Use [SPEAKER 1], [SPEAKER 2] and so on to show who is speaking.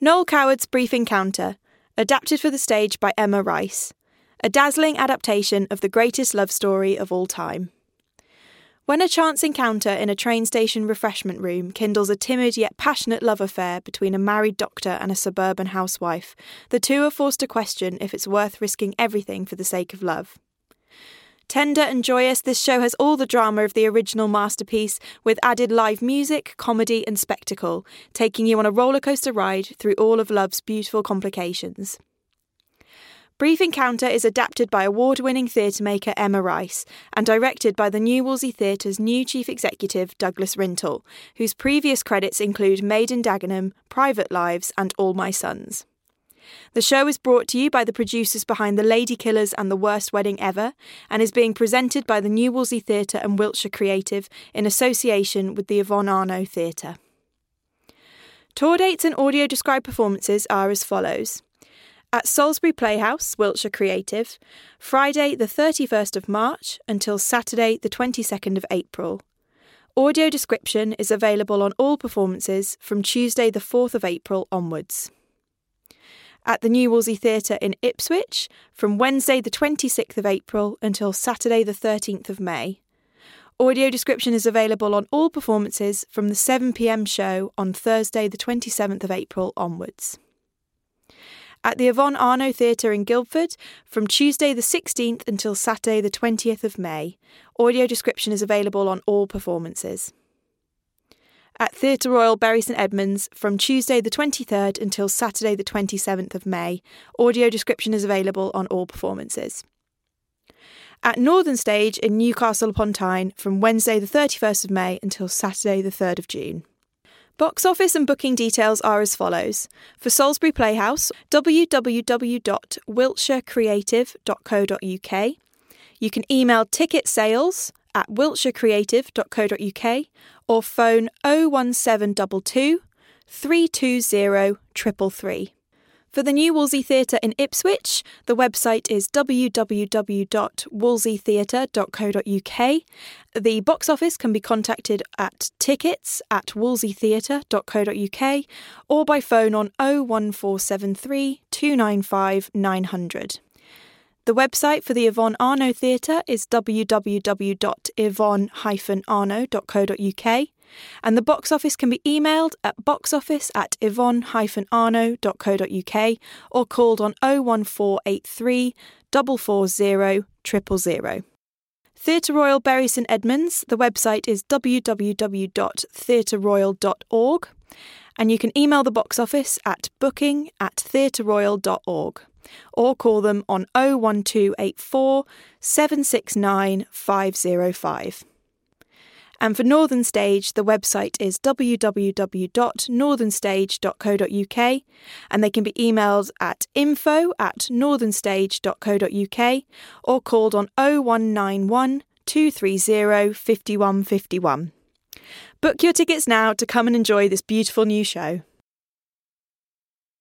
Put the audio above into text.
[SPEAKER 1] Noel Coward's Brief Encounter, adapted for the stage by Emma Rice, a dazzling adaptation of the greatest love story of all time. When a chance encounter in a train station refreshment room kindles a timid yet passionate love affair between a married doctor and a suburban housewife, the two are forced to question if it's worth risking everything for the sake of love. Tender and joyous, this show has all the drama of the original masterpiece, with added live music, comedy, and spectacle, taking you on a rollercoaster ride through all of love's beautiful complications. Brief Encounter is adapted by award winning theatre maker Emma Rice and directed by the New Wolsey Theatre's new chief executive, Douglas Rintoul, whose previous credits include Made in Dagenham, Private Lives, and All My Sons. The show is brought to you by the producers behind The Lady Killers and The Worst Wedding Ever and is being presented by the New Wolsey Theatre and Wiltshire Creative in association with the Yvonne Arnaud Theatre. Tour dates and audio described performances are as follows at Salisbury Playhouse, Wiltshire Creative, Friday the 31st of March until Saturday the 22nd of April. Audio description is available on all performances from Tuesday the 4th of April onwards. At the New Wolsey Theatre in Ipswich from Wednesday the 26th of April until Saturday the 13th of May. Audio description is available on all performances from the 7pm show on Thursday the 27th of April onwards at the Yvonne Arnaud Theatre in Guildford from Tuesday the 16th until Saturday the 20th of May. Audio description is available on all performances. At Theatre Royal Bury St Edmunds from Tuesday the 23rd until Saturday the 27th of May. Audio description is available on all performances. At Northern Stage in Newcastle upon Tyne from Wednesday the 31st of May until Saturday the 3rd of June. Box office and booking details are as follows. For Salisbury Playhouse, www.wiltshirecreative.co.uk. You can email ticket sales at wiltshirecreative.co.uk or phone 01722 320 333. For the New Wolsey Theatre in Ipswich, the website is www.wolseytheatre.co.uk. The box office can be contacted at tickets at wolseytheatre.co.uk or by phone on 01473 295 900. The website for the Yvonne Arnaud Theatre is www.yvonne-arnaud.co.uk and the box office can be emailed at boxoffice at yvonne-arnaud.co.uk or called on 01483 440 000. Theatre Royal Bury St Edmunds, the website is www.theatreroyal.org and you can email the box office at booking at theatreroyal.org or call them on 01284 769 505. And for Northern Stage, the website is www.northernstage.co.uk and they can be emailed at info at northernstage.co.uk or called on 0191 230 5151. Book your tickets now to come and enjoy this beautiful new show.